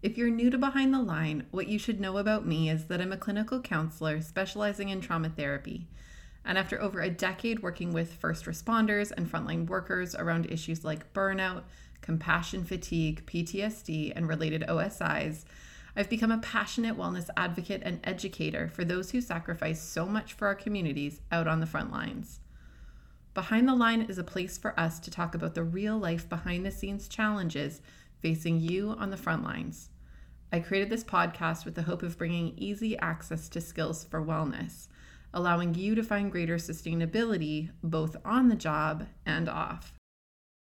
If you're new to Behind the Line, what you should know about me is that I'm a clinical counselor specializing in trauma therapy. And after over a decade working with first responders and frontline workers around issues like burnout, compassion fatigue, PTSD, and related OSIs, I've become a passionate wellness advocate and educator for those who sacrifice so much for our communities out on the front lines. Behind the Line is a place for us to talk about the real life behind the scenes challenges facing you on the front lines. I created this podcast with the hope of bringing easy access to skills for wellness, allowing you to find greater sustainability both on the job and off.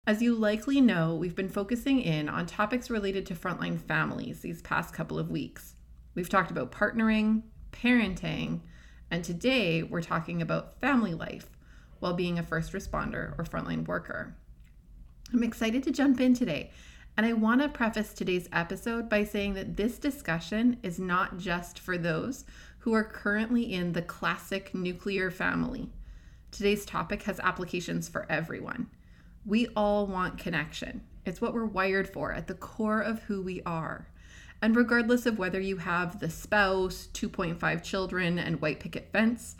As you likely know, we've been focusing in on topics related to frontline families these past couple of weeks. We've talked about partnering, parenting, and today we're talking about family life while being a first responder or frontline worker. I'm excited to jump in today and I want to preface today's episode by saying that this discussion is not just for those who are currently in the classic nuclear family. Today's topic has applications for everyone. We all want connection. It's what we're wired for at the core of who we are. And regardless of whether you have the spouse, 2.5 children, and white picket fence,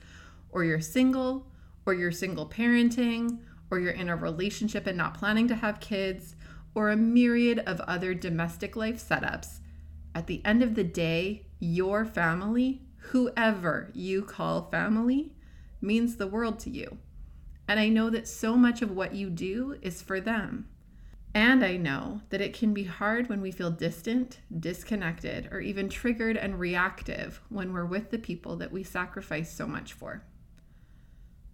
or you're single, or you're single parenting, or you're in a relationship and not planning to have kids, or a myriad of other domestic life setups, at the end of the day, your family, whoever you call family, means the world to you. And I know that so much of what you do is for them. And I know that it can be hard when we feel distant, disconnected, or even triggered and reactive when we're with the people that we sacrifice so much for.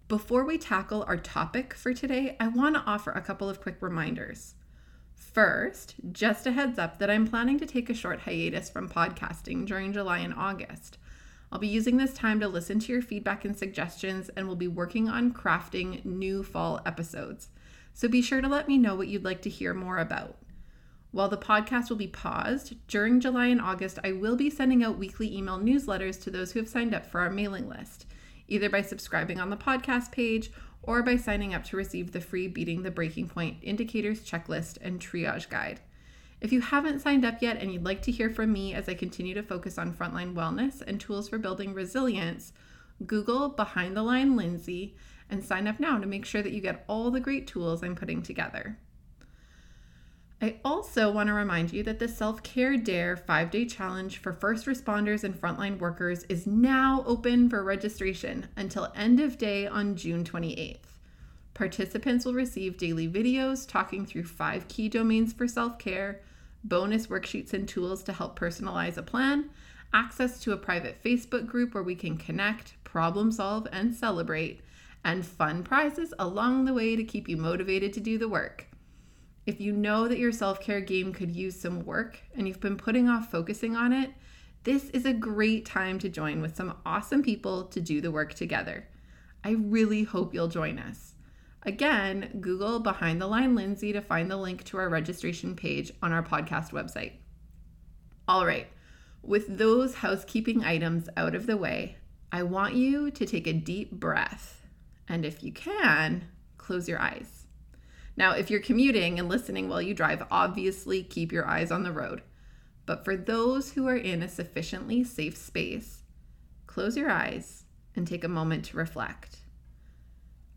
Before we tackle our topic for today, I want to offer a couple of quick reminders. First, just a heads up that I'm planning to take a short hiatus from podcasting during July and August. I'll be using this time to listen to your feedback and suggestions, and we'll be working on crafting new fall episodes. So be sure to let me know what you'd like to hear more about. While the podcast will be paused, during July and August, I will be sending out weekly email newsletters to those who have signed up for our mailing list, either by subscribing on the podcast page or by signing up to receive the free Beating the Breaking Point Indicators Checklist and Triage Guide. If you haven't signed up yet and you'd like to hear from me as I continue to focus on frontline wellness and tools for building resilience, Google Behind the Line Lindsay and sign up now to make sure that you get all the great tools I'm putting together. I also want to remind you that the Self Care Dare five day challenge for first responders and frontline workers is now open for registration until end of day on June 28th. Participants will receive daily videos talking through five key domains for self care, bonus worksheets and tools to help personalize a plan, access to a private Facebook group where we can connect, problem solve, and celebrate, and fun prizes along the way to keep you motivated to do the work. If you know that your self care game could use some work and you've been putting off focusing on it, this is a great time to join with some awesome people to do the work together. I really hope you'll join us. Again, Google Behind the Line Lindsay to find the link to our registration page on our podcast website. All right, with those housekeeping items out of the way, I want you to take a deep breath. And if you can, close your eyes. Now, if you're commuting and listening while you drive, obviously keep your eyes on the road. But for those who are in a sufficiently safe space, close your eyes and take a moment to reflect.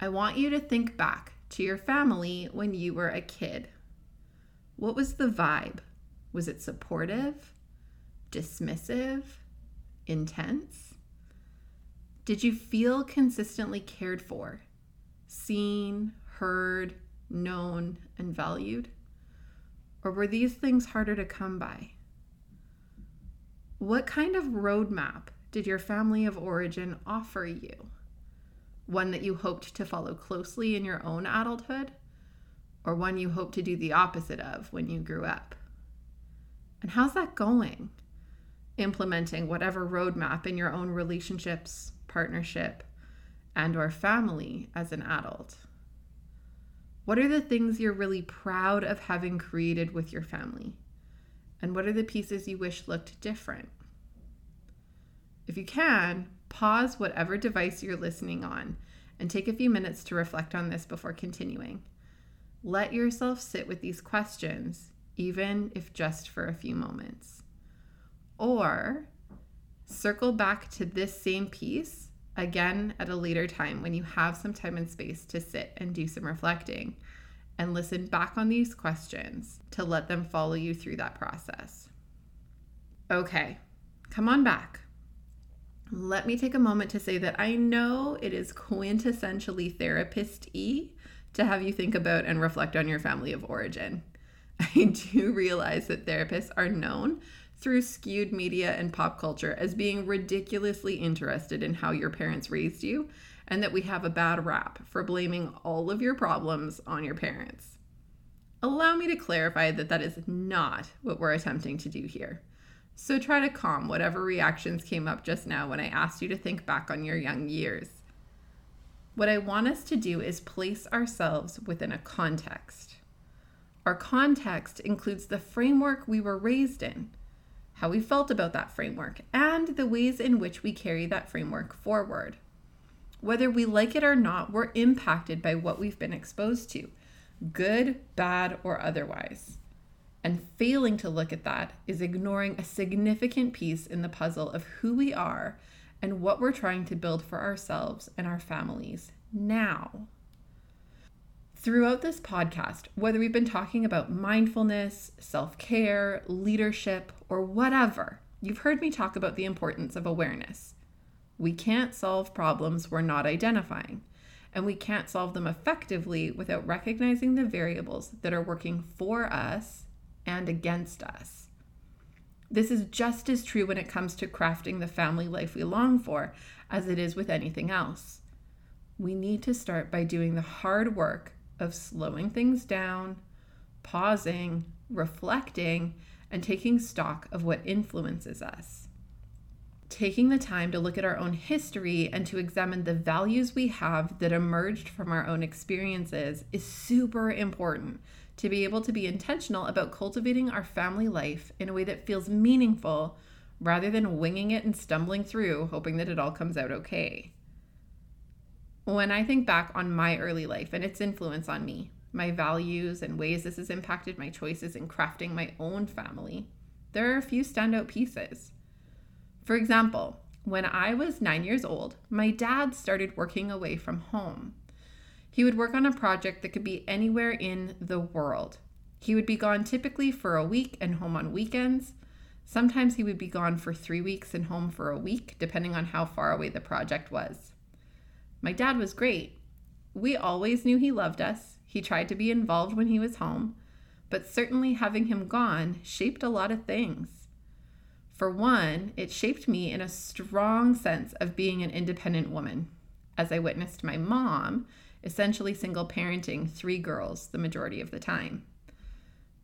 I want you to think back to your family when you were a kid. What was the vibe? Was it supportive, dismissive, intense? Did you feel consistently cared for, seen, heard, known, and valued? Or were these things harder to come by? What kind of roadmap did your family of origin offer you? One that you hoped to follow closely in your own adulthood, or one you hoped to do the opposite of when you grew up? And how's that going? implementing whatever roadmap in your own relationships, partnership, and or family as an adult? What are the things you're really proud of having created with your family? And what are the pieces you wish looked different? If you can, pause whatever device you're listening on and take a few minutes to reflect on this before continuing. Let yourself sit with these questions, even if just for a few moments. Or circle back to this same piece again at a later time when you have some time and space to sit and do some reflecting and listen back on these questions to let them follow you through that process. Okay, come on back. Let me take a moment to say that I know it is quintessentially therapist y to have you think about and reflect on your family of origin. I do realize that therapists are known through skewed media and pop culture as being ridiculously interested in how your parents raised you, and that we have a bad rap for blaming all of your problems on your parents. Allow me to clarify that that is not what we're attempting to do here. So try to calm whatever reactions came up just now when I asked you to think back on your young years. What I want us to do is place ourselves within a context. Our context includes the framework we were raised in, how we felt about that framework, and the ways in which we carry that framework forward. Whether we like it or not, we're impacted by what we've been exposed to, good, bad, or otherwise. And failing to look at that is ignoring a significant piece in the puzzle of who we are and what we're trying to build for ourselves and our families now. Throughout this podcast, whether we've been talking about mindfulness, self care, leadership, or whatever, you've heard me talk about the importance of awareness. We can't solve problems we're not identifying, and we can't solve them effectively without recognizing the variables that are working for us and against us. This is just as true when it comes to crafting the family life we long for as it is with anything else. We need to start by doing the hard work of slowing things down, pausing, reflecting, and taking stock of what influences us. Taking the time to look at our own history and to examine the values we have that emerged from our own experiences is super important to be able to be intentional about cultivating our family life in a way that feels meaningful rather than winging it and stumbling through, hoping that it all comes out okay. When I think back on my early life and its influence on me, my values, and ways this has impacted my choices in crafting my own family, there are a few standout pieces. For example, when I was nine years old, my dad started working away from home. He would work on a project that could be anywhere in the world. He would be gone typically for a week and home on weekends. Sometimes he would be gone for three weeks and home for a week, depending on how far away the project was. My dad was great. We always knew he loved us. He tried to be involved when he was home, but certainly having him gone shaped a lot of things. For one, it shaped me in a strong sense of being an independent woman, as I witnessed my mom essentially single parenting three girls the majority of the time.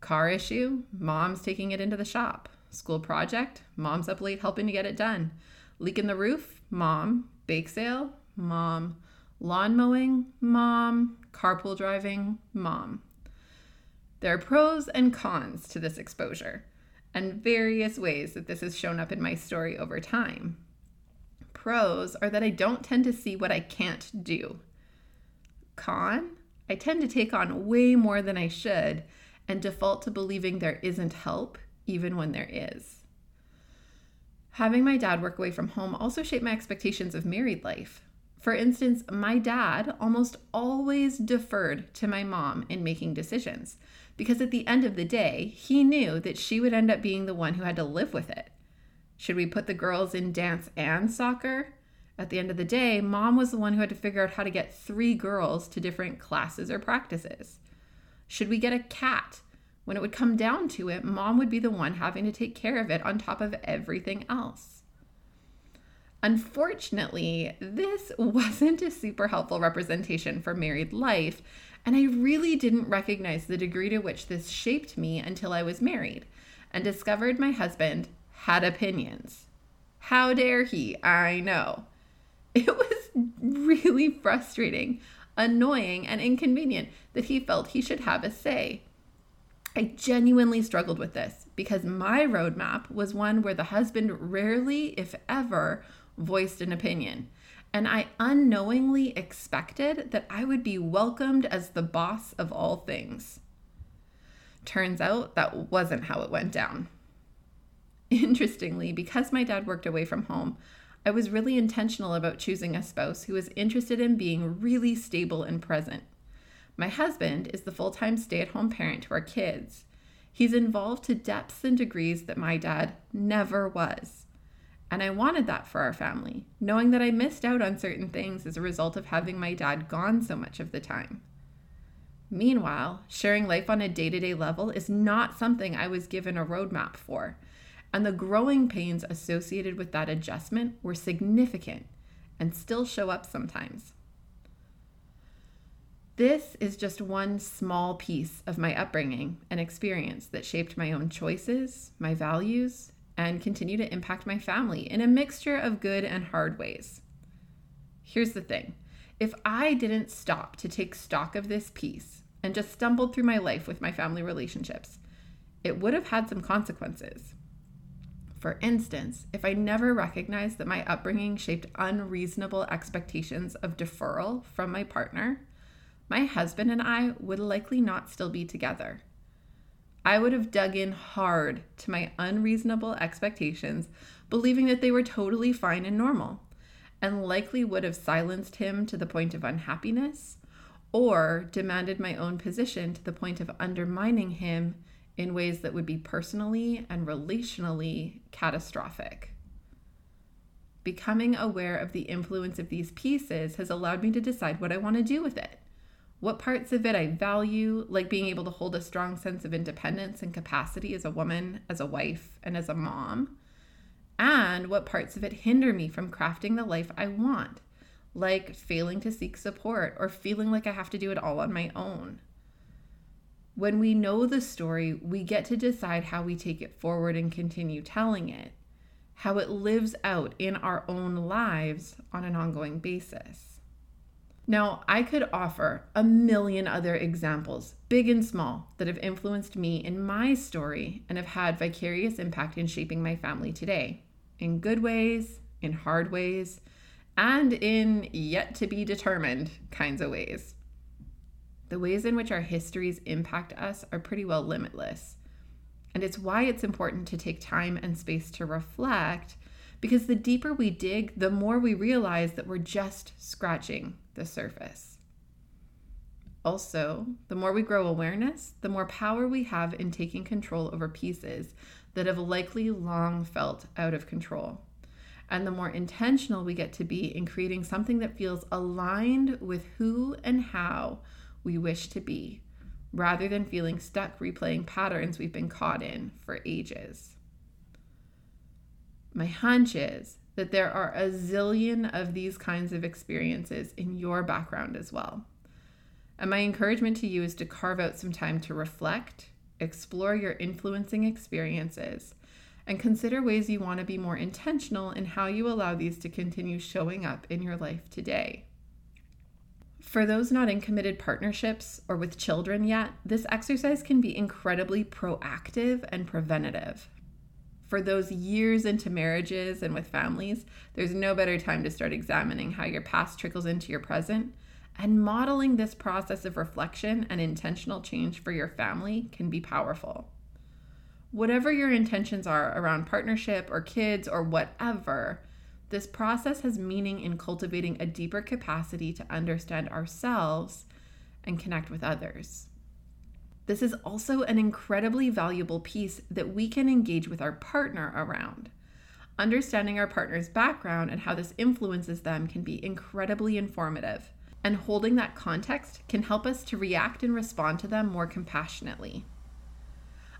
Car issue, mom's taking it into the shop. School project, mom's up late helping to get it done. Leak in the roof, mom. Bake sale, mom. Lawn mowing, mom. Carpool driving, mom. There are pros and cons to this exposure, and various ways that this has shown up in my story over time. Pros are that I don't tend to see what I can't do con, I tend to take on way more than I should and default to believing there isn't help, even when there is. Having my dad work away from home also shaped my expectations of married life. For instance, my dad almost always deferred to my mom in making decisions because at the end of the day, he knew that she would end up being the one who had to live with it. Should we put the girls in dance and soccer? At the end of the day, mom was the one who had to figure out how to get three girls to different classes or practices. Should we get a cat? When it would come down to it, mom would be the one having to take care of it on top of everything else. Unfortunately, this wasn't a super helpful representation for married life, and I really didn't recognize the degree to which this shaped me until I was married and discovered my husband had opinions. How dare he? I know. It was really frustrating, annoying, and inconvenient that he felt he should have a say. I genuinely struggled with this because my roadmap was one where the husband rarely, if ever, voiced an opinion. And I unknowingly expected that I would be welcomed as the boss of all things. Turns out that wasn't how it went down. Interestingly, because my dad worked away from home, I was really intentional about choosing a spouse who was interested in being really stable and present. My husband is the full time stay at home parent to our kids. He's involved to depths and degrees that my dad never was. And I wanted that for our family, knowing that I missed out on certain things as a result of having my dad gone so much of the time. Meanwhile, sharing life on a day to day level is not something I was given a roadmap for, and the growing pains associated with that adjustment were significant and still show up sometimes. This is just one small piece of my upbringing and experience that shaped my own choices, my values, and continue to impact my family in a mixture of good and hard ways. Here's the thing if I didn't stop to take stock of this piece and just stumbled through my life with my family relationships, it would have had some consequences. For instance, if I never recognized that my upbringing shaped unreasonable expectations of deferral from my partner, my husband and I would likely not still be together. I would have dug in hard to my unreasonable expectations, believing that they were totally fine and normal, and likely would have silenced him to the point of unhappiness or demanded my own position to the point of undermining him in ways that would be personally and relationally catastrophic. Becoming aware of the influence of these pieces has allowed me to decide what I want to do with it. What parts of it I value, like being able to hold a strong sense of independence and capacity as a woman, as a wife, and as a mom, and what parts of it hinder me from crafting the life I want, like failing to seek support or feeling like I have to do it all on my own. When we know the story, we get to decide how we take it forward and continue telling it, how it lives out in our own lives on an ongoing basis. Now, I could offer a million other examples, big and small, that have influenced me in my story and have had vicarious impact in shaping my family today, in good ways, in hard ways, and in yet to be determined kinds of ways. The ways in which our histories impact us are pretty well limitless. And it's why it's important to take time and space to reflect, because the deeper we dig, the more we realize that we're just scratching the surface. Also, the more we grow awareness, the more power we have in taking control over pieces that have likely long felt out of control. And the more intentional we get to be in creating something that feels aligned with who and how we wish to be, rather than feeling stuck replaying patterns we've been caught in for ages. My hunch is that there are a zillion of these kinds of experiences in your background as well. And my encouragement to you is to carve out some time to reflect, explore your influencing experiences, and consider ways you want to be more intentional in how you allow these to continue showing up in your life today. For those not in committed partnerships or with children yet, this exercise can be incredibly proactive and preventative. For those years into marriages and with families, there's no better time to start examining how your past trickles into your present. And modeling this process of reflection and intentional change for your family can be powerful. Whatever your intentions are around partnership or kids or whatever, this process has meaning in cultivating a deeper capacity to understand ourselves and connect with others. This is also an incredibly valuable piece that we can engage with our partner around. Understanding our partner's background and how this influences them can be incredibly informative, and holding that context can help us to react and respond to them more compassionately.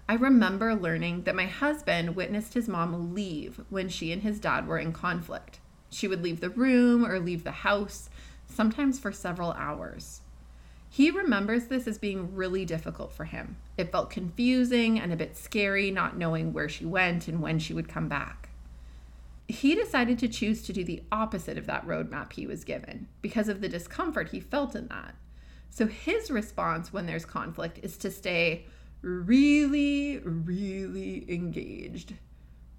I remember learning that my husband witnessed his mom leave when she and his dad were in conflict. She would leave the room or leave the house, sometimes for several hours. He remembers this as being really difficult for him. It felt confusing and a bit scary not knowing where she went and when she would come back. He decided to choose to do the opposite of that roadmap he was given because of the discomfort he felt in that. So his response when there's conflict is to stay really, really engaged,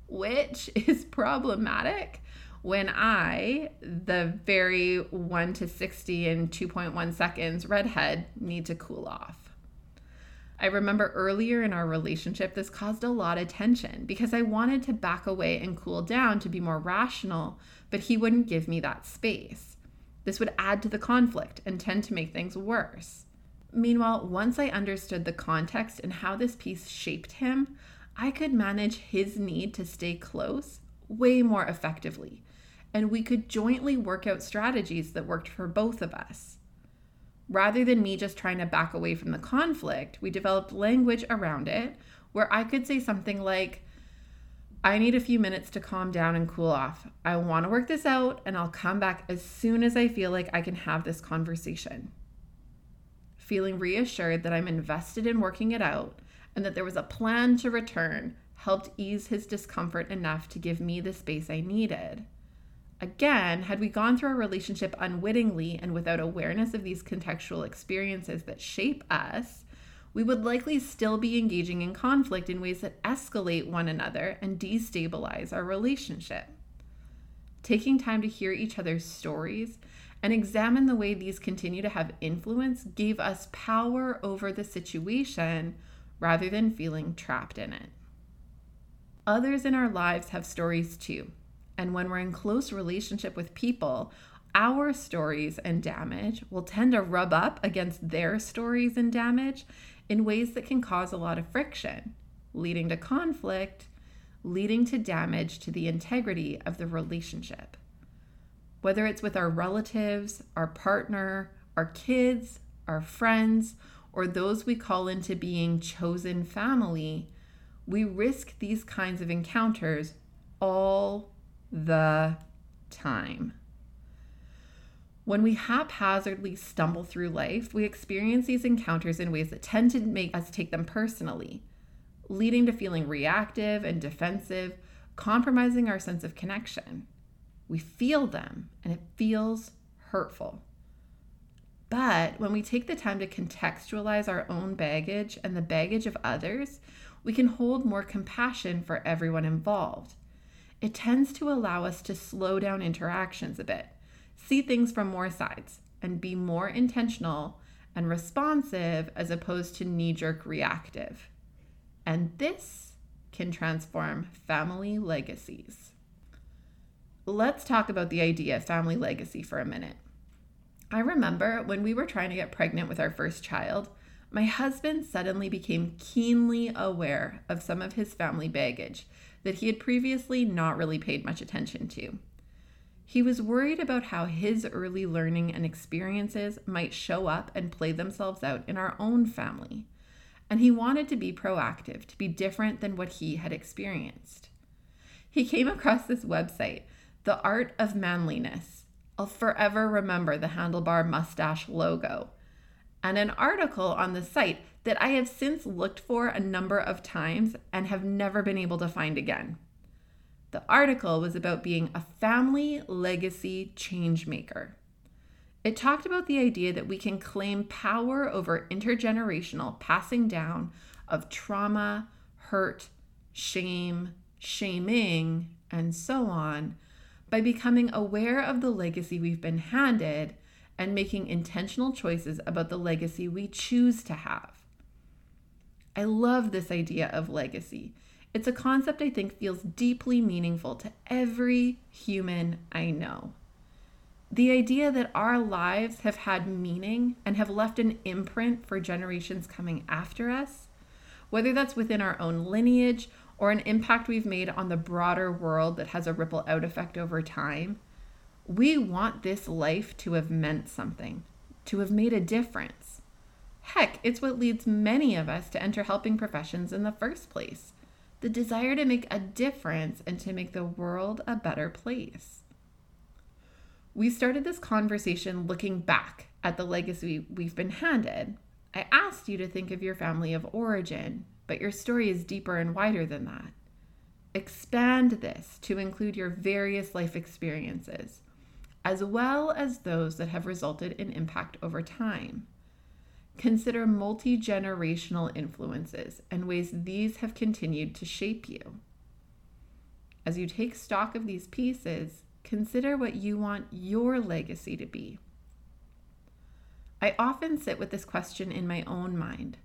which is problematic when I, the very 1 to 60 in 2.1 seconds redhead, need to cool off. I remember earlier in our relationship, this caused a lot of tension because I wanted to back away and cool down to be more rational, but he wouldn't give me that space. This would add to the conflict and tend to make things worse. Meanwhile, once I understood the context and how this piece shaped him, I could manage his need to stay close way more effectively and we could jointly work out strategies that worked for both of us. Rather than me just trying to back away from the conflict, we developed language around it where I could say something like, I need a few minutes to calm down and cool off. I want to work this out and I'll come back as soon as I feel like I can have this conversation. Feeling reassured that I'm invested in working it out and that there was a plan to return helped ease his discomfort enough to give me the space I needed. Again, had we gone through our relationship unwittingly and without awareness of these contextual experiences that shape us, we would likely still be engaging in conflict in ways that escalate one another and destabilize our relationship. Taking time to hear each other's stories and examine the way these continue to have influence gave us power over the situation rather than feeling trapped in it. Others in our lives have stories too and when we're in close relationship with people, our stories and damage will tend to rub up against their stories and damage in ways that can cause a lot of friction, leading to conflict, leading to damage to the integrity of the relationship. Whether it's with our relatives, our partner, our kids, our friends, or those we call into being chosen family, we risk these kinds of encounters all the time. When we haphazardly stumble through life, we experience these encounters in ways that tend to make us take them personally, leading to feeling reactive and defensive, compromising our sense of connection. We feel them, and it feels hurtful. But when we take the time to contextualize our own baggage and the baggage of others, we can hold more compassion for everyone involved it tends to allow us to slow down interactions a bit, see things from more sides, and be more intentional and responsive as opposed to knee jerk reactive. And this can transform family legacies. Let's talk about the idea of family legacy for a minute. I remember when we were trying to get pregnant with our first child, my husband suddenly became keenly aware of some of his family baggage that he had previously not really paid much attention to. He was worried about how his early learning and experiences might show up and play themselves out in our own family. And he wanted to be proactive, to be different than what he had experienced. He came across this website, The Art of Manliness. I'll forever remember the handlebar mustache logo. And an article on the site that I have since looked for a number of times and have never been able to find again. The article was about being a family legacy change maker. It talked about the idea that we can claim power over intergenerational passing down of trauma, hurt, shame, shaming, and so on by becoming aware of the legacy we've been handed and making intentional choices about the legacy we choose to have. I love this idea of legacy. It's a concept I think feels deeply meaningful to every human I know. The idea that our lives have had meaning and have left an imprint for generations coming after us, whether that's within our own lineage or an impact we've made on the broader world that has a ripple out effect over time, we want this life to have meant something, to have made a difference. Heck, it's what leads many of us to enter helping professions in the first place the desire to make a difference and to make the world a better place. We started this conversation looking back at the legacy we've been handed, I asked you to think of your family of origin, but your story is deeper and wider than that. Expand this to include your various life experiences, as well as those that have resulted in impact over time. Consider multi generational influences and ways these have continued to shape you. As you take stock of these pieces, consider what you want your legacy to be. I often sit with this question in my own mind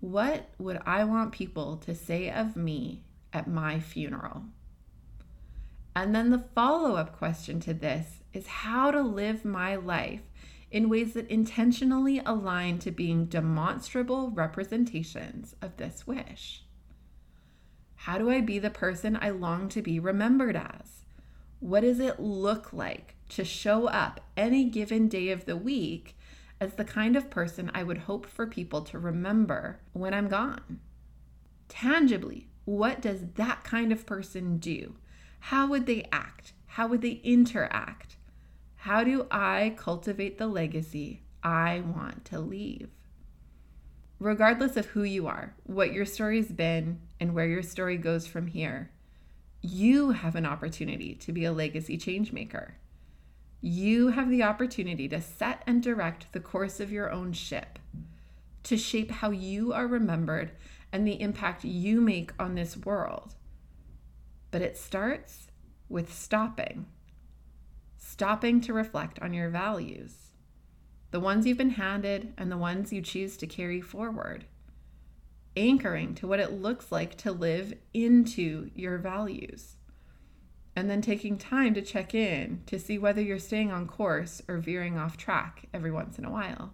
What would I want people to say of me at my funeral? And then the follow up question to this is how to live my life in ways that intentionally align to being demonstrable representations of this wish. How do I be the person I long to be remembered as? What does it look like to show up any given day of the week as the kind of person I would hope for people to remember when I'm gone. Tangibly, what does that kind of person do? How would they act? How would they interact? How do I cultivate the legacy I want to leave? Regardless of who you are, what your story's been, and where your story goes from here, you have an opportunity to be a legacy changemaker. You have the opportunity to set and direct the course of your own ship, to shape how you are remembered and the impact you make on this world. But it starts with stopping. Stopping to reflect on your values, the ones you've been handed and the ones you choose to carry forward. Anchoring to what it looks like to live into your values and then taking time to check in to see whether you're staying on course or veering off track every once in a while.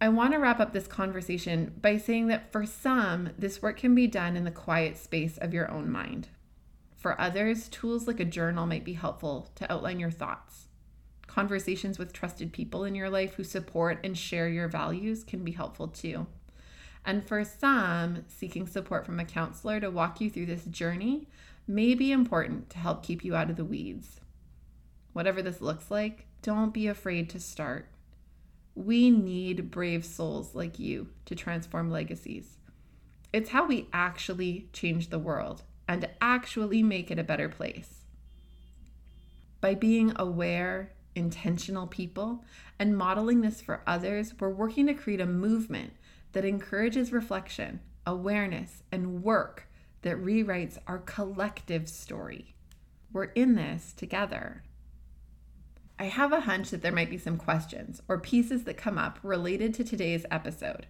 I want to wrap up this conversation by saying that for some, this work can be done in the quiet space of your own mind. For others, tools like a journal might be helpful to outline your thoughts. Conversations with trusted people in your life who support and share your values can be helpful too. And for some, seeking support from a counselor to walk you through this journey may be important to help keep you out of the weeds. Whatever this looks like, don't be afraid to start. We need brave souls like you to transform legacies. It's how we actually change the world and actually make it a better place. By being aware, intentional people and modeling this for others, we're working to create a movement that encourages reflection, awareness, and work that rewrites our collective story. We're in this together. I have a hunch that there might be some questions or pieces that come up related to today's episode.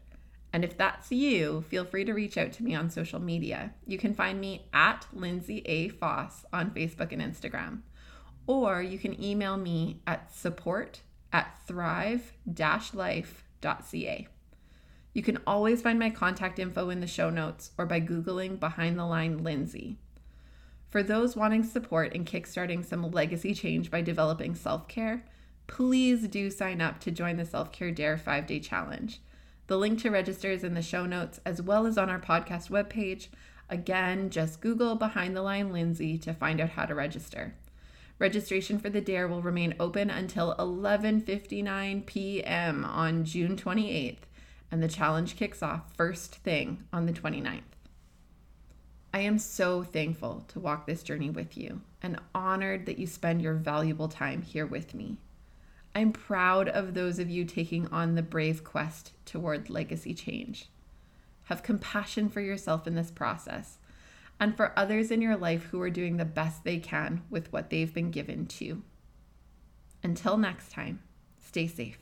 And if that's you, feel free to reach out to me on social media. You can find me at Lindsay A. Foss on Facebook and Instagram. Or you can email me at support at thrive life.ca. You can always find my contact info in the show notes or by Googling Behind the Line Lindsay. For those wanting support in kickstarting some legacy change by developing self care, please do sign up to join the Self Care Dare 5 Day Challenge. The link to register is in the show notes as well as on our podcast webpage. Again, just Google Behind the Line Lindsay to find out how to register. Registration for the dare will remain open until 11:59 p.m. on June 28th and the challenge kicks off first thing on the 29th. I am so thankful to walk this journey with you and honored that you spend your valuable time here with me. I'm proud of those of you taking on the brave quest toward legacy change. Have compassion for yourself in this process and for others in your life who are doing the best they can with what they've been given to. Until next time, stay safe.